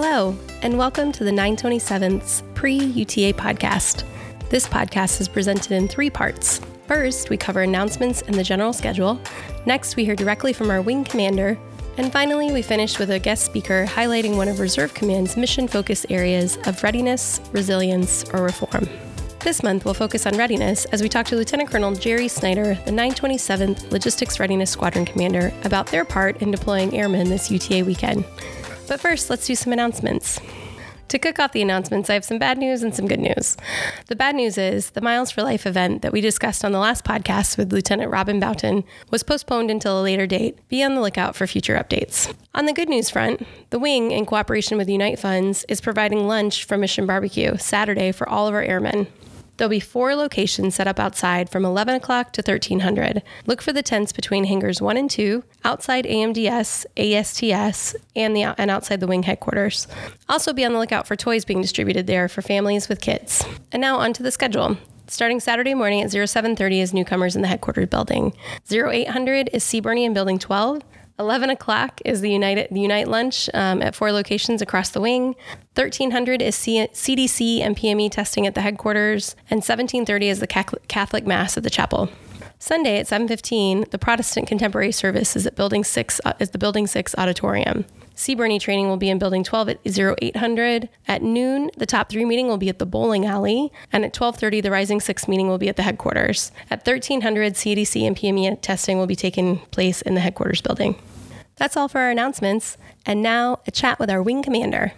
Hello, and welcome to the 927th's pre UTA podcast. This podcast is presented in three parts. First, we cover announcements and the general schedule. Next, we hear directly from our wing commander. And finally, we finish with a guest speaker highlighting one of Reserve Command's mission focus areas of readiness, resilience, or reform. This month, we'll focus on readiness as we talk to Lieutenant Colonel Jerry Snyder, the 927th Logistics Readiness Squadron Commander, about their part in deploying airmen this UTA weekend. But first, let's do some announcements. To kick off the announcements, I have some bad news and some good news. The bad news is the Miles for Life event that we discussed on the last podcast with Lieutenant Robin Boughton was postponed until a later date. Be on the lookout for future updates. On the good news front, the Wing, in cooperation with Unite Funds, is providing lunch from Mission Barbecue Saturday for all of our airmen. There'll be four locations set up outside from 11 o'clock to 1300. Look for the tents between hangars 1 and 2, outside AMDS, ASTS, and, the, and outside the wing headquarters. Also, be on the lookout for toys being distributed there for families with kids. And now, onto the schedule. Starting Saturday morning at 0730 is newcomers in the headquarters building. 0800 is CBRNE in Building 12. 11 o'clock is the United the Unite lunch um, at four locations across the wing. 1300 is C- CDC and PME testing at the headquarters, and 1730 is the Catholic Mass at the chapel. Sunday at 7:15, the Protestant Contemporary Service is at Building Six uh, is the Building Six auditorium. CBRNE training will be in Building 12 at 0800. At noon, the top three meeting will be at the bowling alley, and at 12:30, the Rising Six meeting will be at the headquarters. At 1300, CDC and PME testing will be taking place in the headquarters building. That's all for our announcements. And now, a chat with our wing commander.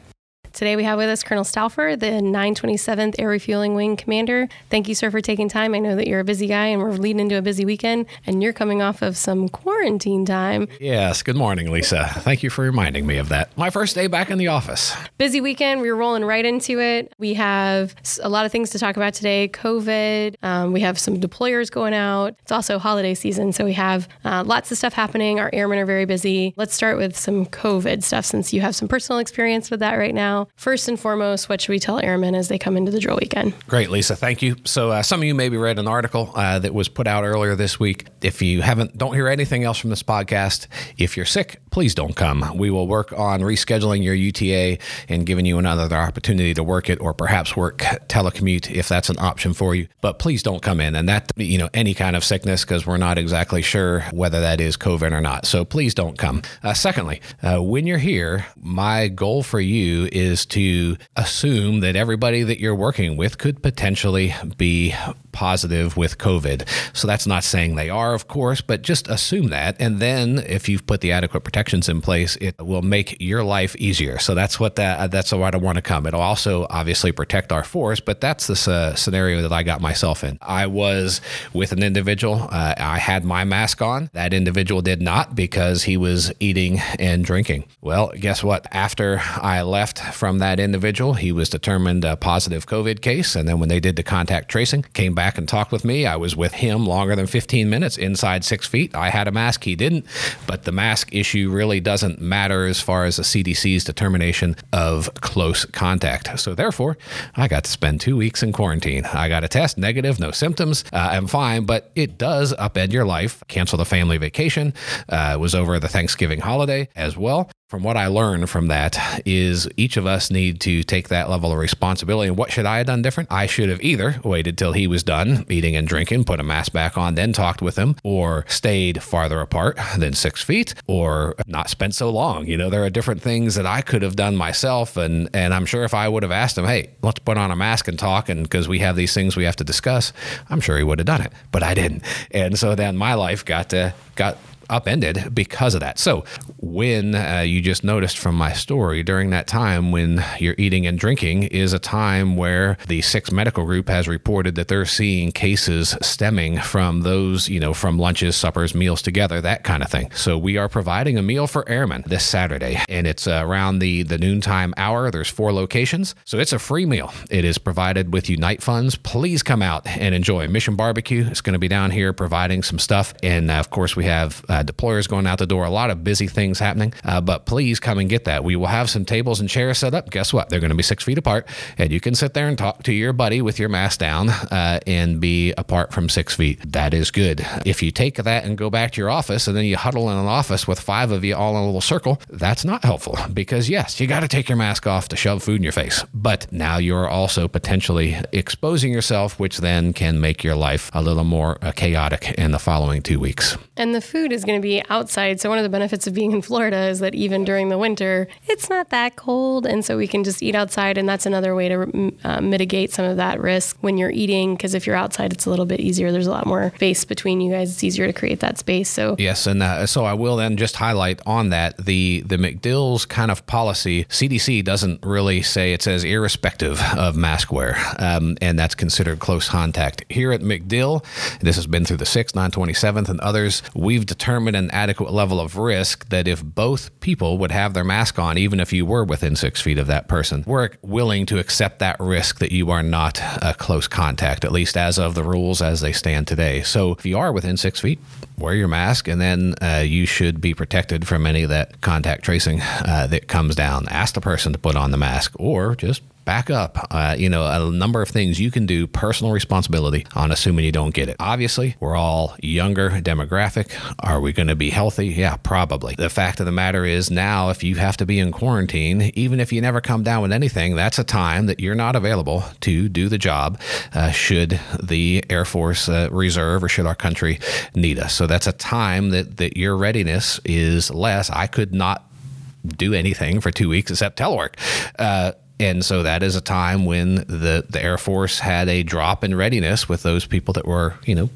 Today we have with us Colonel Stouffer, the 927th Air Refueling Wing Commander. Thank you, sir, for taking time. I know that you're a busy guy and we're leading into a busy weekend, and you're coming off of some quarantine time. Yes. Good morning, Lisa. Thank you for reminding me of that. My first day back in the office. Busy weekend. We're rolling right into it. We have a lot of things to talk about today COVID. Um, we have some deployers going out. It's also holiday season, so we have uh, lots of stuff happening. Our airmen are very busy. Let's start with some COVID stuff since you have some personal experience with that right now. First and foremost, what should we tell airmen as they come into the drill weekend? Great, Lisa. Thank you. So, uh, some of you maybe read an article uh, that was put out earlier this week. If you haven't, don't hear anything else from this podcast. If you're sick, please don't come. We will work on rescheduling your UTA and giving you another opportunity to work it, or perhaps work telecommute if that's an option for you. But please don't come in, and that you know any kind of sickness because we're not exactly sure whether that is COVID or not. So please don't come. Uh, secondly, uh, when you're here, my goal for you is to assume that everybody that you're working with could potentially be positive with COVID. So that's not saying they are, of course, but just assume that. And then if you've put the adequate protections in place, it will make your life easier. So that's what that that's why I want to come. It'll also obviously protect our force, but that's the uh, scenario that I got myself in. I was with an individual. Uh, I had my mask on. That individual did not because he was eating and drinking. Well, guess what? After I left from that individual, he was determined a positive COVID case. And then when they did the contact tracing, came back and talked with me. I was with him longer than 15 minutes inside six feet. I had a mask, he didn't. But the mask issue really doesn't matter as far as the CDC's determination of close contact. So therefore, I got to spend two weeks in quarantine. I got a test, negative, no symptoms. Uh, I'm fine, but it does upend your life. Cancel the family vacation. Uh, was over the Thanksgiving holiday as well from what I learned from that is each of us need to take that level of responsibility. And what should I have done different? I should have either waited till he was done eating and drinking, put a mask back on, then talked with him, or stayed farther apart than six feet, or not spent so long. You know, there are different things that I could have done myself. And, and I'm sure if I would have asked him, hey, let's put on a mask and talk, and because we have these things we have to discuss, I'm sure he would have done it. But I didn't. And so then my life got to, got upended because of that. So, when uh, you just noticed from my story, during that time when you're eating and drinking is a time where the sixth medical group has reported that they're seeing cases stemming from those, you know, from lunches, suppers, meals together, that kind of thing. So, we are providing a meal for airmen this Saturday, and it's uh, around the, the noontime hour. There's four locations. So, it's a free meal. It is provided with Unite funds. Please come out and enjoy. Mission Barbecue is going to be down here providing some stuff. And uh, of course, we have uh, deployers going out the door, a lot of busy things happening. Uh, but please come and get that. We will have some tables and chairs set up. Guess what? They're going to be six feet apart, and you can sit there and talk to your buddy with your mask down uh, and be apart from six feet. That is good. If you take that and go back to your office and then you huddle in an office with five of you all in a little circle, that's not helpful because, yes, you got to take your mask off to shove food in your face. But now you're also potentially exposing yourself, which then can make your life a little more uh, chaotic in the following two weeks. And the food is going to be outside. So, one of the benefits of being in Florida is that even during the winter, it's not that cold. And so we can just eat outside. And that's another way to uh, mitigate some of that risk when you're eating. Because if you're outside, it's a little bit easier. There's a lot more space between you guys. It's easier to create that space. So, yes. And uh, so I will then just highlight on that the, the MacDill's kind of policy. CDC doesn't really say it says irrespective of mask wear. Um, and that's considered close contact. Here at McDill, this has been through the 6th, 927th, and others, we've determined an adequate level of risk that if both people would have their mask on, even if you were within six feet of that person, we're willing to accept that risk that you are not a close contact, at least as of the rules as they stand today. So if you are within six feet, wear your mask, and then uh, you should be protected from any of that contact tracing uh, that comes down. Ask the person to put on the mask, or just back up. Uh, you know, a number of things you can do, personal responsibility on assuming you don't get it. Obviously, we're all younger demographic. Are we going to be healthy? Yeah, probably. The fact of the matter is now, if you have to be in quarantine, even if you never come down with anything, that's a time that you're not available to do the job uh, should the Air Force uh, Reserve or should our country need us. So that's a time that, that your readiness is less. I could not do anything for two weeks except telework. Uh, and so that is a time when the, the Air Force had a drop in readiness with those people that were, you know,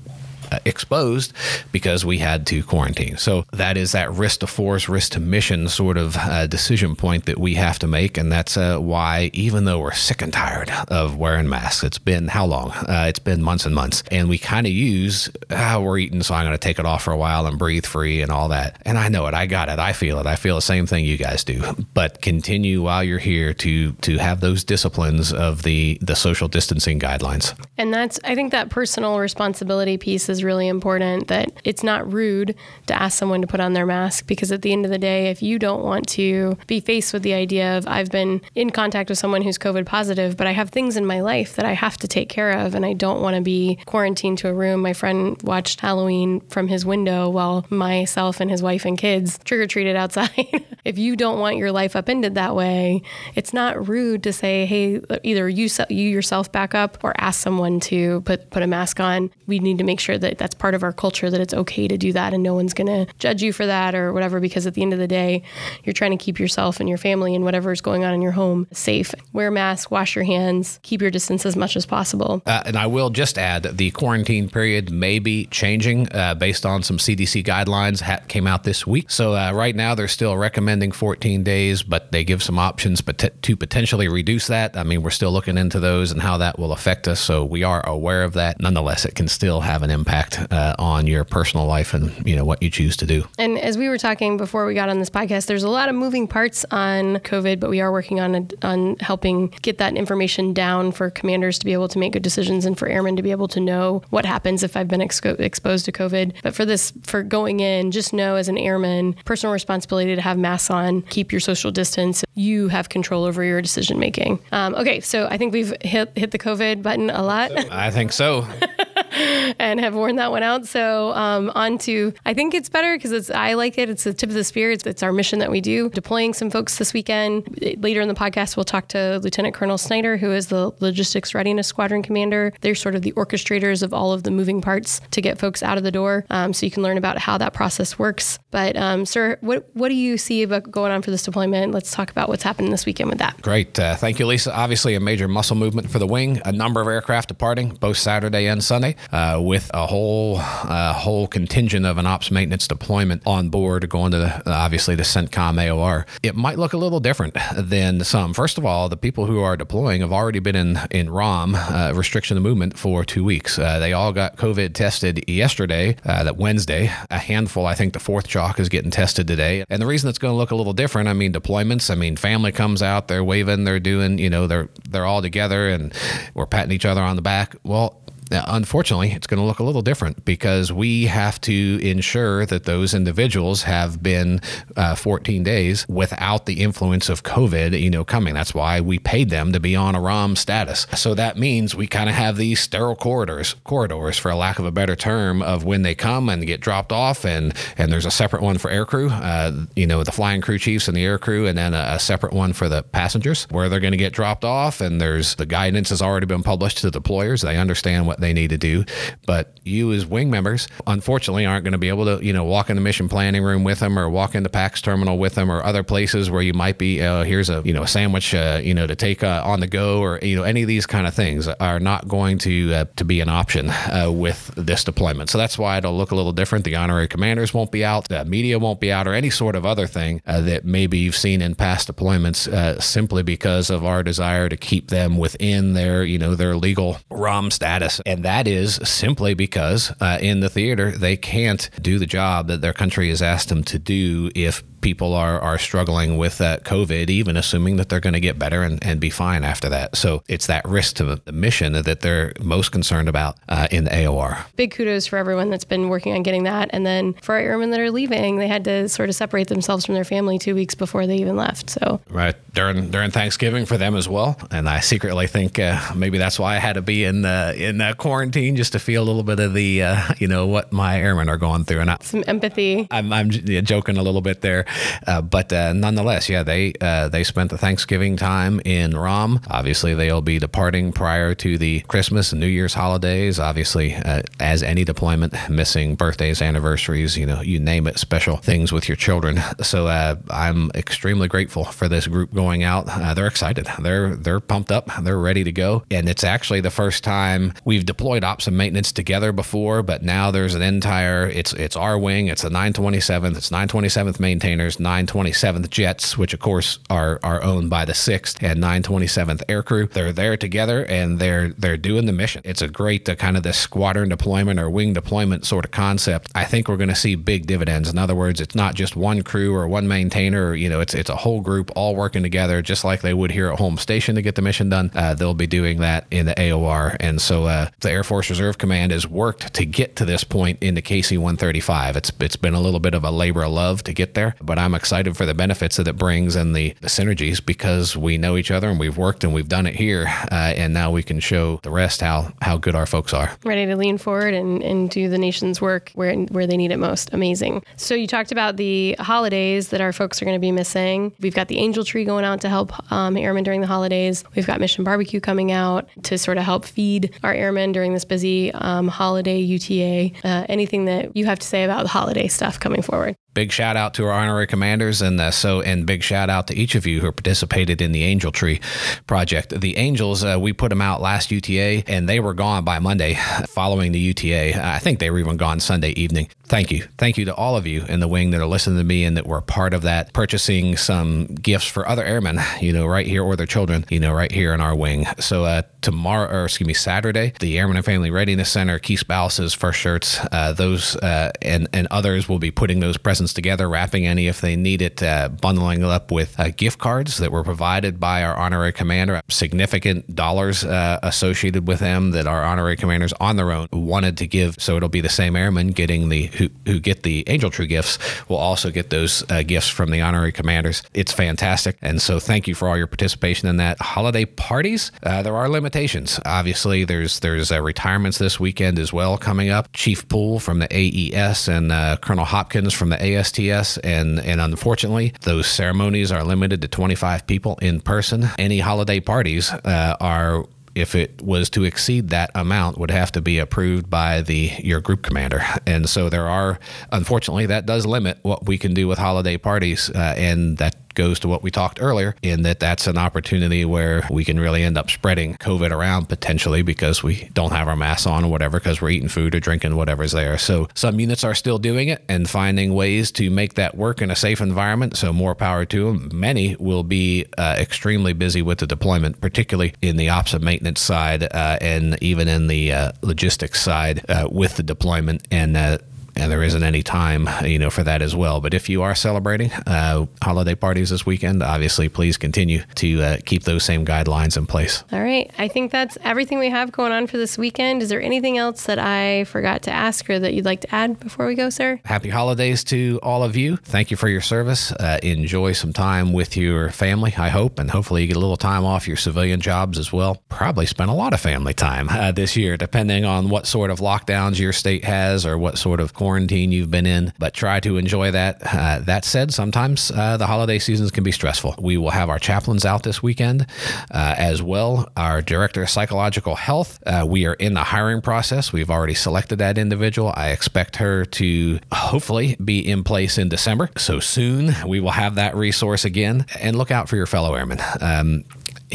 exposed because we had to quarantine. So that is that risk to force, risk to mission sort of uh, decision point that we have to make. And that's uh, why, even though we're sick and tired of wearing masks, it's been how long? Uh, it's been months and months. And we kind of use, ah, we're eating, so I'm going to take it off for a while and breathe free and all that. And I know it. I got it. I feel it. I feel the same thing you guys do. But continue while you're here to to have those disciplines of the the social distancing guidelines. And that's I think that personal responsibility piece is really important that it's not rude to ask someone to put on their mask because at the end of the day, if you don't want to be faced with the idea of I've been in contact with someone who's COVID positive, but I have things in my life that I have to take care of and I don't want to be quarantined to a room. My friend watched Halloween from his window while myself and his wife and kids trick or treated outside. if you don't want your life upended that way, it's not rude to say, hey, either you you yourself back up or ask someone to put put a mask on. We need to make sure that that's part of our culture that it's okay to do that and no one's going to judge you for that or whatever because at the end of the day you're trying to keep yourself and your family and whatever's going on in your home safe. Wear a mask wash your hands keep your distance as much as possible. Uh, and i will just add that the quarantine period may be changing uh, based on some cdc guidelines that came out this week. So uh, right now they're still recommending 14 days but they give some options to potentially reduce that. I mean we're still looking into those and how that will affect us. So we are aware of that. Nonetheless it can still have an impact uh, on your personal life and you know what you choose to do. And as we were talking before we got on this podcast, there's a lot of moving parts on COVID, but we are working on a, on helping get that information down for commanders to be able to make good decisions and for airmen to be able to know what happens if I've been expo- exposed to COVID. But for this, for going in, just know as an airman, personal responsibility to have masks on, keep your social distance. You have control over your decision making. Um, okay, so I think we've hit hit the COVID button a lot. I think so. and have worn that one out. So um, on to, I think it's better because it's I like it. It's the tip of the spear. It's, it's our mission that we do. Deploying some folks this weekend. Later in the podcast, we'll talk to Lieutenant Colonel Snyder, who is the Logistics Readiness Squadron Commander. They're sort of the orchestrators of all of the moving parts to get folks out of the door. Um, so you can learn about how that process works. But um, sir, what what do you see about going on for this deployment? Let's talk about what's happening this weekend with that. Great, uh, thank you, Lisa. Obviously, a major muscle movement for the wing. A number of aircraft departing both Saturday and Sunday, uh, with a whole whole contingent of an ops maintenance deployment on board, going to the, obviously the CENTCOM AOR. It might look a little different than some. First of all, the people who are deploying have already been in in ROM uh, restriction of movement for two weeks. Uh, they all got COVID tested yesterday, uh, that Wednesday. A handful, I think, the fourth chalk is getting tested today. And the reason it's going to look a little different, I mean, deployments. I mean, family comes out, they're waving, they're doing, you know, they're they're all together, and we're patting each other on the back. Well, unfortunately, it's going to look a little different because we have to ensure that those individuals have been uh, 14 days without the influence of COVID, you know, coming. That's why we paid them to be on a ROM status. So that means we kind of have these sterile corridors, corridors, for a lack of a better term, of when they come and get dropped off, and and there's a separate one for aircrew, uh, you know, the flying crew chiefs and the aircrew, and then a, a separate one for the passengers where they're going to get dropped off. And there's the guidance has already been published to the deployers. They understand what they need to do. But you, as wing members, unfortunately, aren't going to be able to, you know, walk in the mission planning room with them or walk in the PAX terminal with them or other places where you might be, uh, here's a, you know, a sandwich, uh, you know, to take uh, on the go or, you know, any of these kind of things are not going to, uh, to be an option uh, with this deployment. So that's why it'll look a little different. The honorary commanders won't be out, the media won't be out, or any sort of other thing uh, that maybe you've seen in past deployments simply because of our desire to keep them within their, you know, their legal ROM status. And that is simply because uh, in the theater, they can't do the job that their country has asked them to do if people are, are struggling with that COVID, even assuming that they're going to get better and, and be fine after that. So it's that risk to the mission that they're most concerned about uh, in the AOR. Big kudos for everyone that's been working on getting that. And then for our airmen that are leaving, they had to sort of separate themselves from their family two weeks before they even left. So right during during Thanksgiving for them as well. And I secretly think uh, maybe that's why I had to be in uh, in the quarantine just to feel a little bit of the uh, you know what my airmen are going through and I, some empathy. I'm, I'm joking a little bit there. Uh, but uh, nonetheless, yeah, they uh, they spent the Thanksgiving time in ROM. Obviously, they'll be departing prior to the Christmas and New Year's holidays. Obviously, uh, as any deployment, missing birthdays, anniversaries, you know, you name it, special things with your children. So I'm extremely grateful for this group going out. They're excited. They're they're pumped up. They're ready to go. And it's actually the first time we've deployed ops and maintenance together before, but now there's an entire. It's it's our wing. It's the 927th. It's 927th maintainers 927th Jets, which of course are are owned by the 6th and 927th Aircrew. They're there together and they're they're doing the mission. It's a great uh, kind of this squadron deployment or wing deployment sort of concept. I think we're going to see big dividends. In other words, it's not just one crew or one maintainer. Or, you know, it's it's a whole group all working together, just like they would here at home station to get the mission done. Uh, they'll be doing that in the AOR, and so uh, the Air Force Reserve Command has worked to get to this point in the KC 135. It's it's been a little bit of a labor of love to get there, but I'm excited for the benefits that it brings and the, the synergies because we know each other and we've worked and we've done it here. Uh, and now we can show the rest how, how good our folks are. Ready to lean forward and, and do the nation's work where, where they need it most. Amazing. So you talked about the holidays that our folks are going to be missing. We've got the Angel Tree going out to help um, airmen during the holidays. We've got Mission Barbecue coming out to sort of help feed our airmen during this busy um, holiday UTA. Uh, anything that you have to say about the holiday stuff coming forward? Big shout out to our honorary commanders and uh, so and big shout out to each of you who participated in the angel tree project. The angels uh, we put them out last uta and they were gone by monday following the uta i think they were even gone sunday evening. Thank you. Thank you to all of you in the wing that are listening to me and that were part of that purchasing some gifts for other airmen you know right here or their children you know right here in our wing. So uh, tomorrow or excuse me saturday the airman and family readiness center key spouses first shirts uh, those uh, and and others will be putting those presents together, wrapping any if they need it, uh, bundling it up with uh, gift cards that were provided by our honorary commander, significant dollars uh, associated with them that our honorary commanders on their own wanted to give. So it'll be the same airmen getting the who, who get the Angel Tree gifts will also get those uh, gifts from the honorary commanders. It's fantastic, and so thank you for all your participation in that. Holiday parties, uh, there are limitations. Obviously, there's there's retirements this weekend as well coming up. Chief Poole from the AES and Colonel Hopkins from the ASTS, and and unfortunately, those ceremonies are limited to 25 people in person. Any holiday parties uh, are if it was to exceed that amount would have to be approved by the your group commander and so there are unfortunately that does limit what we can do with holiday parties uh, and that goes to what we talked earlier in that that's an opportunity where we can really end up spreading COVID around potentially because we don't have our masks on or whatever because we're eating food or drinking whatever's there. So some units are still doing it and finding ways to make that work in a safe environment. So more power to them. Many will be uh, extremely busy with the deployment, particularly in the ops and maintenance side uh, and even in the uh, logistics side uh, with the deployment and uh, and there isn't any time, you know, for that as well. But if you are celebrating uh, holiday parties this weekend, obviously, please continue to uh, keep those same guidelines in place. All right. I think that's everything we have going on for this weekend. Is there anything else that I forgot to ask or that you'd like to add before we go, sir? Happy holidays to all of you. Thank you for your service. Uh, enjoy some time with your family, I hope, and hopefully you get a little time off your civilian jobs as well. Probably spend a lot of family time uh, this year, depending on what sort of lockdowns your state has or what sort of quarantine you've been in. But try to enjoy that. Uh, that said, sometimes uh, the holiday seasons can be stressful. We will have our chaplains out this weekend uh, as well. Our director of psychological health. Uh, we are in the hiring process. We've already selected that individual. I expect her to hopefully be in place in December. So soon we will have that resource again. And look out for your fellow airmen. Um,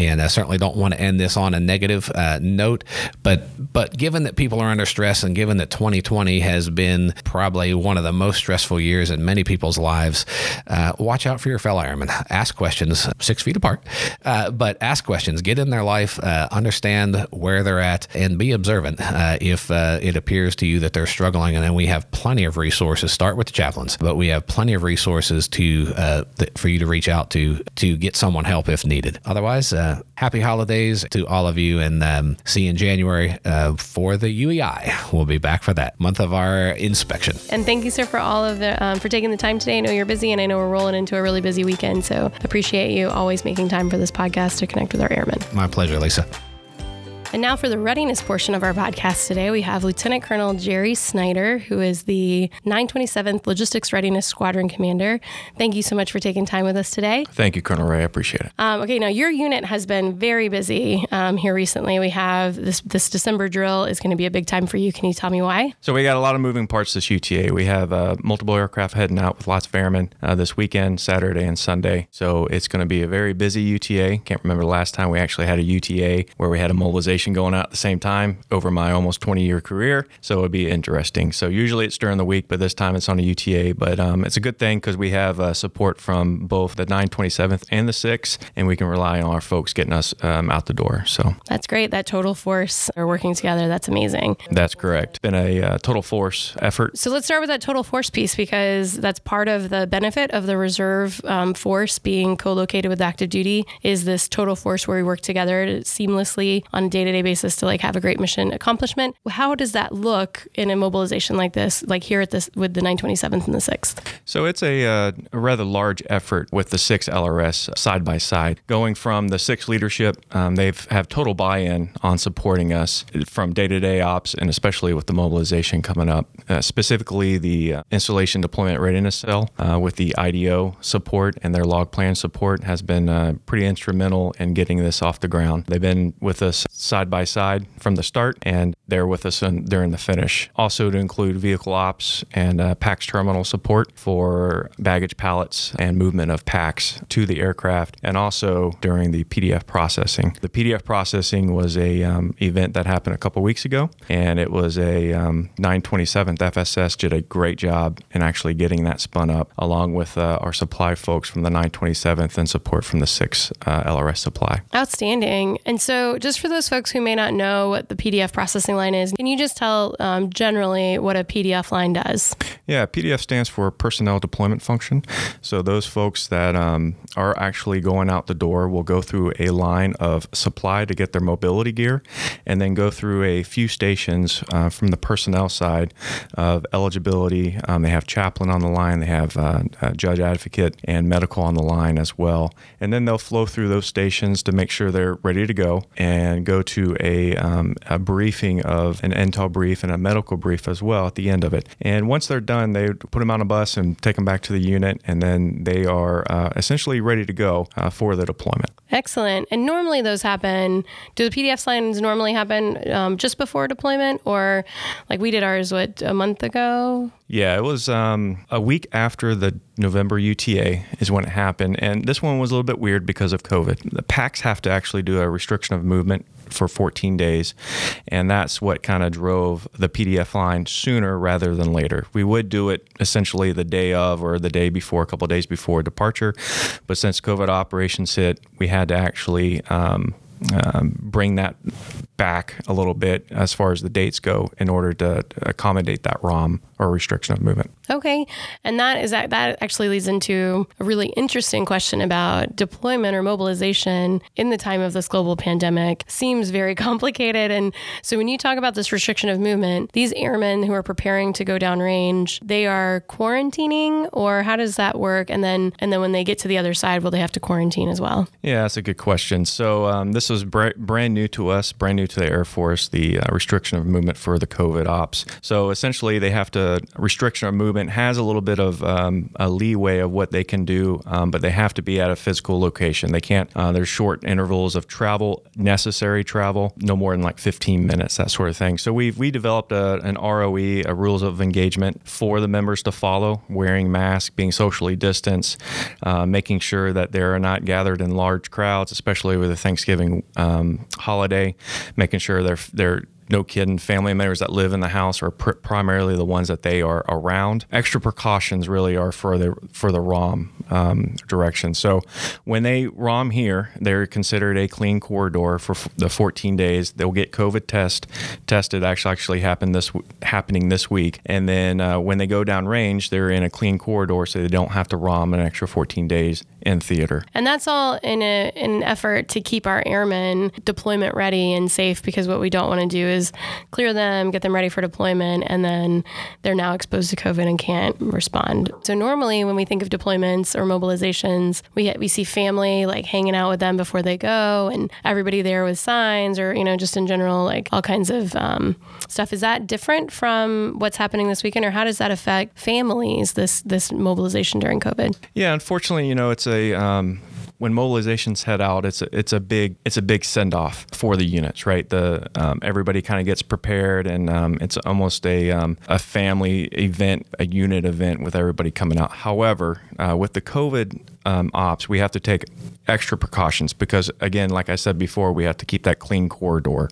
and I certainly don't want to end this on a negative uh, note. But but given that people are under stress, and given that 2020 has been probably one of the most stressful years in many people's lives, uh, watch out for your fellow airmen. Ask questions, six feet apart, uh, but ask questions. Get in their life, uh, understand where they're at, and be observant uh, if uh, it appears to you that they're struggling. And then we have plenty of resources. Start with the chaplains, but we have plenty of resources to th- for you to reach out to to get someone help if needed. Otherwise uh, happy holidays to all of you and um, see you in January uh, for the UEI. We'll be back for that month of our inspection. And thank you, sir, for all of the, um, for taking the time today. I know you're busy and I know we're rolling into a really busy weekend. So appreciate you always making time for this podcast to connect with our airmen. My pleasure, Lisa. And now for the readiness portion of our podcast today, we have Lieutenant Colonel Jerry Snyder, who is the 927th Logistics Readiness Squadron Commander. Thank you so much for taking time with us today. Thank you, Colonel Ray. I appreciate it. Um, okay, now your unit has been very busy um, here recently. We have this this December drill is going to be a big time for you. Can you tell me why? So we got a lot of moving parts this UTA. We have uh, multiple aircraft heading out with lots of airmen uh, this weekend, Saturday and Sunday. So it's going to be a very busy UTA. Can't remember the last time we actually had a UTA where we had a mobilization going out at the same time over my almost 20 year career. So it'd be interesting. So usually it's during the week, but this time it's on a UTA. But um, it's a good thing because we have uh, support from both the 927th and the 6th, and we can rely on our folks getting us um, out the door. So that's great. That total force are working together. That's amazing. That's correct. It's been a uh, total force effort. So let's start with that total force piece because that's part of the benefit of the reserve um, force being co-located with active duty is this total force where we work together seamlessly on a day day-to-day basis to like have a great mission accomplishment. How does that look in a mobilization like this, like here at this with the 927th and the 6th? So it's a, uh, a rather large effort with the 6 LRS side by side. Going from the 6 leadership, um, they've have total buy-in on supporting us from day-to-day ops and especially with the mobilization coming up. Uh, specifically, the uh, installation deployment readiness cell uh, with the IDO support and their log plan support has been uh, pretty instrumental in getting this off the ground. They've been with us side by side from the start, and they're with us in, during the finish. Also, to include vehicle ops and uh, PAX terminal support for baggage pallets and movement of PAX to the aircraft, and also during the PDF processing. The PDF processing was a um, event that happened a couple weeks ago, and it was a um, 927th FSS did a great job in actually getting that spun up, along with uh, our supply folks from the 927th and support from the 6 uh, LRS supply. Outstanding. And so, just for those folks who may not know what the PDF processing line is, can you just tell um, generally what a PDF line does? Yeah, PDF stands for Personnel Deployment Function. So those folks that um, are actually going out the door will go through a line of supply to get their mobility gear, and then go through a few stations uh, from the personnel side of eligibility. Um, they have chaplain on the line, they have uh, judge advocate and medical on the line as well, and then they'll flow through those stations to make sure they're ready to go and go to a, um, a briefing of an intel brief and a medical brief as well at the end of it. And once they're done, they put them on a bus and take them back to the unit, and then they are uh, essentially ready to go uh, for the deployment. Excellent. And normally those happen. Do the PDF lines normally happen um, just before deployment, or like we did ours what a month ago? Yeah, it was um, a week after the November UTA is when it happened, and this one was a little bit weird because of COVID. The PAX have to actually do a restriction of movement for 14 days. And that's what kind of drove the PDF line sooner rather than later. We would do it essentially the day of or the day before, a couple days before departure. But since COVID operations hit, we had to actually um, um, bring that back a little bit as far as the dates go in order to accommodate that ROM or restriction of movement. Okay. And that is that that actually leads into a really interesting question about deployment or mobilization in the time of this global pandemic. Seems very complicated. And so when you talk about this restriction of movement, these airmen who are preparing to go downrange, they are quarantining or how does that work? And then and then when they get to the other side, will they have to quarantine as well? Yeah, that's a good question. So um, this was br- brand new to us, brand new to the Air Force, the uh, restriction of movement for the COVID ops. So essentially, they have to restriction of movement has a little bit of um, a leeway of what they can do, um, but they have to be at a physical location. They can't. Uh, there's short intervals of travel, necessary travel, no more than like 15 minutes, that sort of thing. So we've we developed a, an ROE, a rules of engagement for the members to follow, wearing masks, being socially distanced, uh, making sure that they're not gathered in large crowds, especially with the Thanksgiving um, holiday, making sure they're they're no kidding, family members that live in the house are pr- primarily the ones that they are around. Extra precautions really are for the for the ROM um, direction. So when they ROM here, they're considered a clean corridor for f- the 14 days. They'll get COVID test tested. Actually, actually happened this happening this week. And then uh, when they go down range, they're in a clean corridor, so they don't have to ROM an extra 14 days in theater. And that's all in, a, in an effort to keep our airmen deployment ready and safe because what we don't want to do is clear them, get them ready for deployment, and then they're now exposed to COVID and can't respond. So normally when we think of deployments or mobilizations, we, we see family like hanging out with them before they go and everybody there with signs or, you know, just in general, like all kinds of um, stuff. Is that different from what's happening this weekend or how does that affect families, this, this mobilization during COVID? Yeah, unfortunately, you know, it's a um, when mobilizations head out, it's a, it's a big it's a big send off for the units, right? The um, everybody kind of gets prepared, and um, it's almost a um, a family event, a unit event with everybody coming out. However, uh, with the COVID um, ops, we have to take extra precautions because, again, like I said before, we have to keep that clean corridor.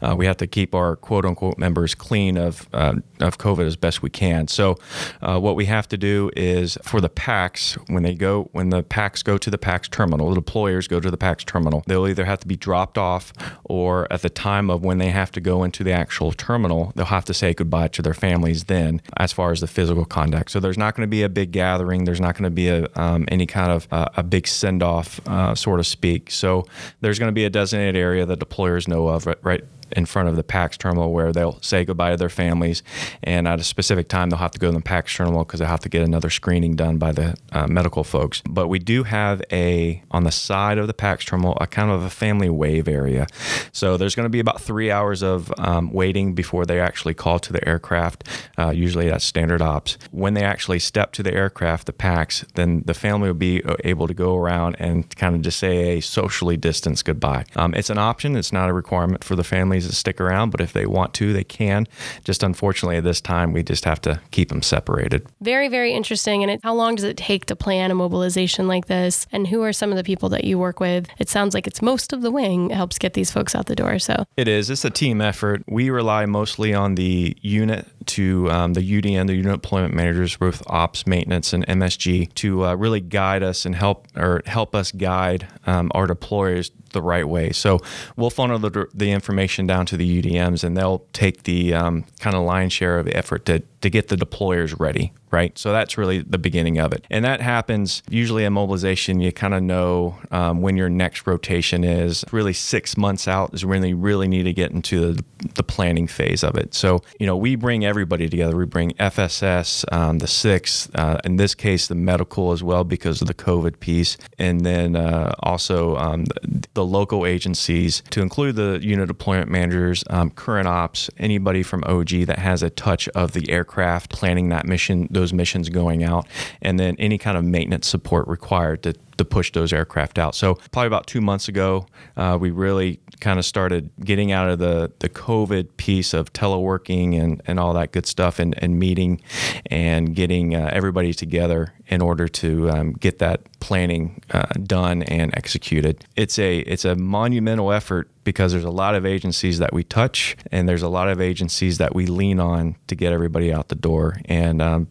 Uh, we have to keep our quote unquote members clean of uh, of COVID as best we can. So, uh, what we have to do is for the PAX, when they go when the PAX go to the PAX terminal, the deployers go to the PAX terminal. They'll either have to be dropped off or at the time of when they have to go into the actual terminal, they'll have to say goodbye to their families. Then, as far as the physical contact, so there's not going to be a big gathering. There's not going to be a um, any kind of uh, a big send off uh, sort of speak. So there's going to be a designated area that deployers know of, right, in front of the PAX terminal where they'll say goodbye to their families. And at a specific time, they'll have to go to the PAX terminal because they'll have to get another screening done by the uh, medical folks. But we do have a, on the side of the PAX terminal, a kind of a family wave area. So there's going to be about three hours of um, waiting before they actually call to the aircraft. Uh, usually that's standard ops. When they actually step to the aircraft, the PAX, then the family will be uh, able to go around and kind of just say a socially distanced goodbye. Um, it's an option, it's not a requirement for the families to stick around, but if they want to, they can. Just unfortunately, at this time, we just have to keep them separated. Very, very interesting. And it, how long does it take to plan a mobilization like this? And who are some of the people that you work with? It sounds like it's most of the wing helps get these folks out the door. So it is. It's a team effort. We rely mostly on the unit to um, the UDM, the unit deployment managers, both ops, maintenance, and MSG, to uh, really guide us and help or help us guide um, our deployers the right way. So we'll funnel the, the information down to the UDMs, and they'll take the um, kind of lion's share of effort to to get the deployers ready, right? So that's really the beginning of it. And that happens usually in mobilization. You kind of know um, when your next rotation is. Really, six months out is when they really need to get into the, the planning phase of it. So, you know, we bring everybody together. We bring FSS, um, the six, uh, in this case, the medical as well because of the COVID piece. And then uh, also um, the, the, local agencies to include the unit deployment managers, um, current ops, anybody from OG that has a touch of the aircraft aircraft, planning that mission, those missions going out, and then any kind of maintenance support required to to push those aircraft out. So probably about two months ago, uh, we really kind of started getting out of the, the COVID piece of teleworking and, and all that good stuff and, and meeting and getting uh, everybody together in order to um, get that planning uh, done and executed. It's a it's a monumental effort because there's a lot of agencies that we touch and there's a lot of agencies that we lean on to get everybody out the door. And um,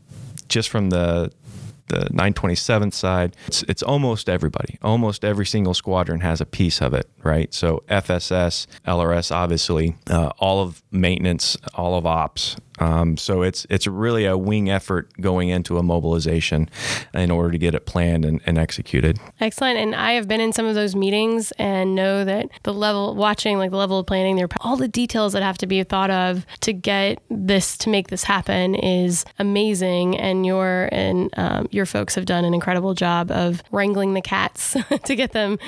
just from the the 927th side, it's, it's almost everybody. Almost every single squadron has a piece of it, right? So FSS, LRS, obviously, uh, all of maintenance, all of ops, um, so it's it's really a wing effort going into a mobilization in order to get it planned and, and, executed. Excellent. And I have been in some of those meetings and know that the level watching like the level of planning, there all the details that have to be thought of to get this to make this happen is amazing. And your and um, your folks have done an incredible job of wrangling the cats to get them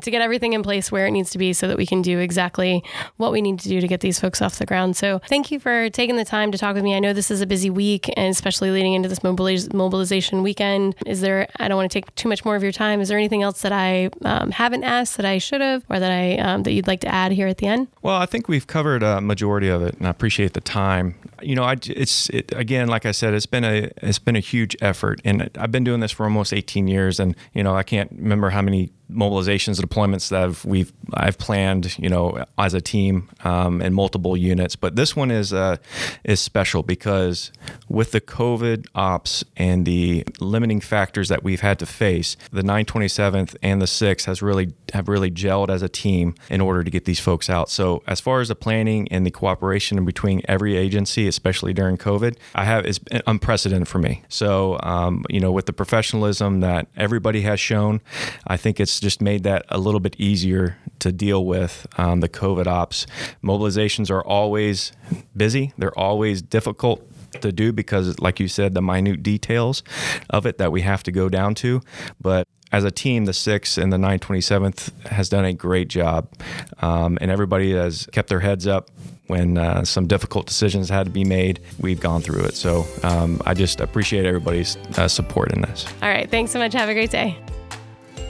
to get everything in place where it needs to be so that we can do exactly what we need to do to get these folks off the ground. So thank you for taking the time to talk with me. I know this is a busy week, and especially leading into this mobilization weekend. Is there, I don't want to take too much more of your time. Is there anything else that I um, haven't asked that I should have, or that I um, that you'd like to add here at the end? Well, I think we've covered a majority of it, and I appreciate the time. You know, I, it's it, again, like I said, it's been a it's been a huge effort, and I've been doing this for almost 18 years, and you know, I can't remember how many mobilizations deployments that I've, we've I've planned, you know, as a team um, in multiple units. But this one is uh, is special because with the COVID ops and the limiting factors that we've had to face, the 927th and the 6th has really have really gelled as a team in order to get these folks out. So as far as the planning and the cooperation between every agency, especially during COVID, I have it's unprecedented for me. So um, you know, with the professionalism that everybody has shown, I think it's just made that a little bit easier to deal with um, the COVID ops. Mobilizations are always busy, they're always difficult to do because, like you said, the minute details of it that we have to go down to. But as a team, the 6th and the 927th has done a great job, um, and everybody has kept their heads up when uh, some difficult decisions had to be made. We've gone through it. So um, I just appreciate everybody's uh, support in this. All right. Thanks so much. Have a great day.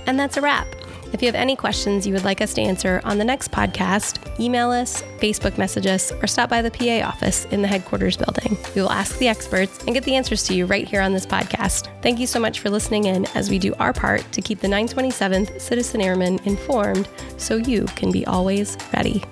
And that's a wrap. If you have any questions you would like us to answer on the next podcast, email us, Facebook message us, or stop by the PA office in the headquarters building. We will ask the experts and get the answers to you right here on this podcast. Thank you so much for listening in as we do our part to keep the 927th Citizen Airmen informed so you can be always ready.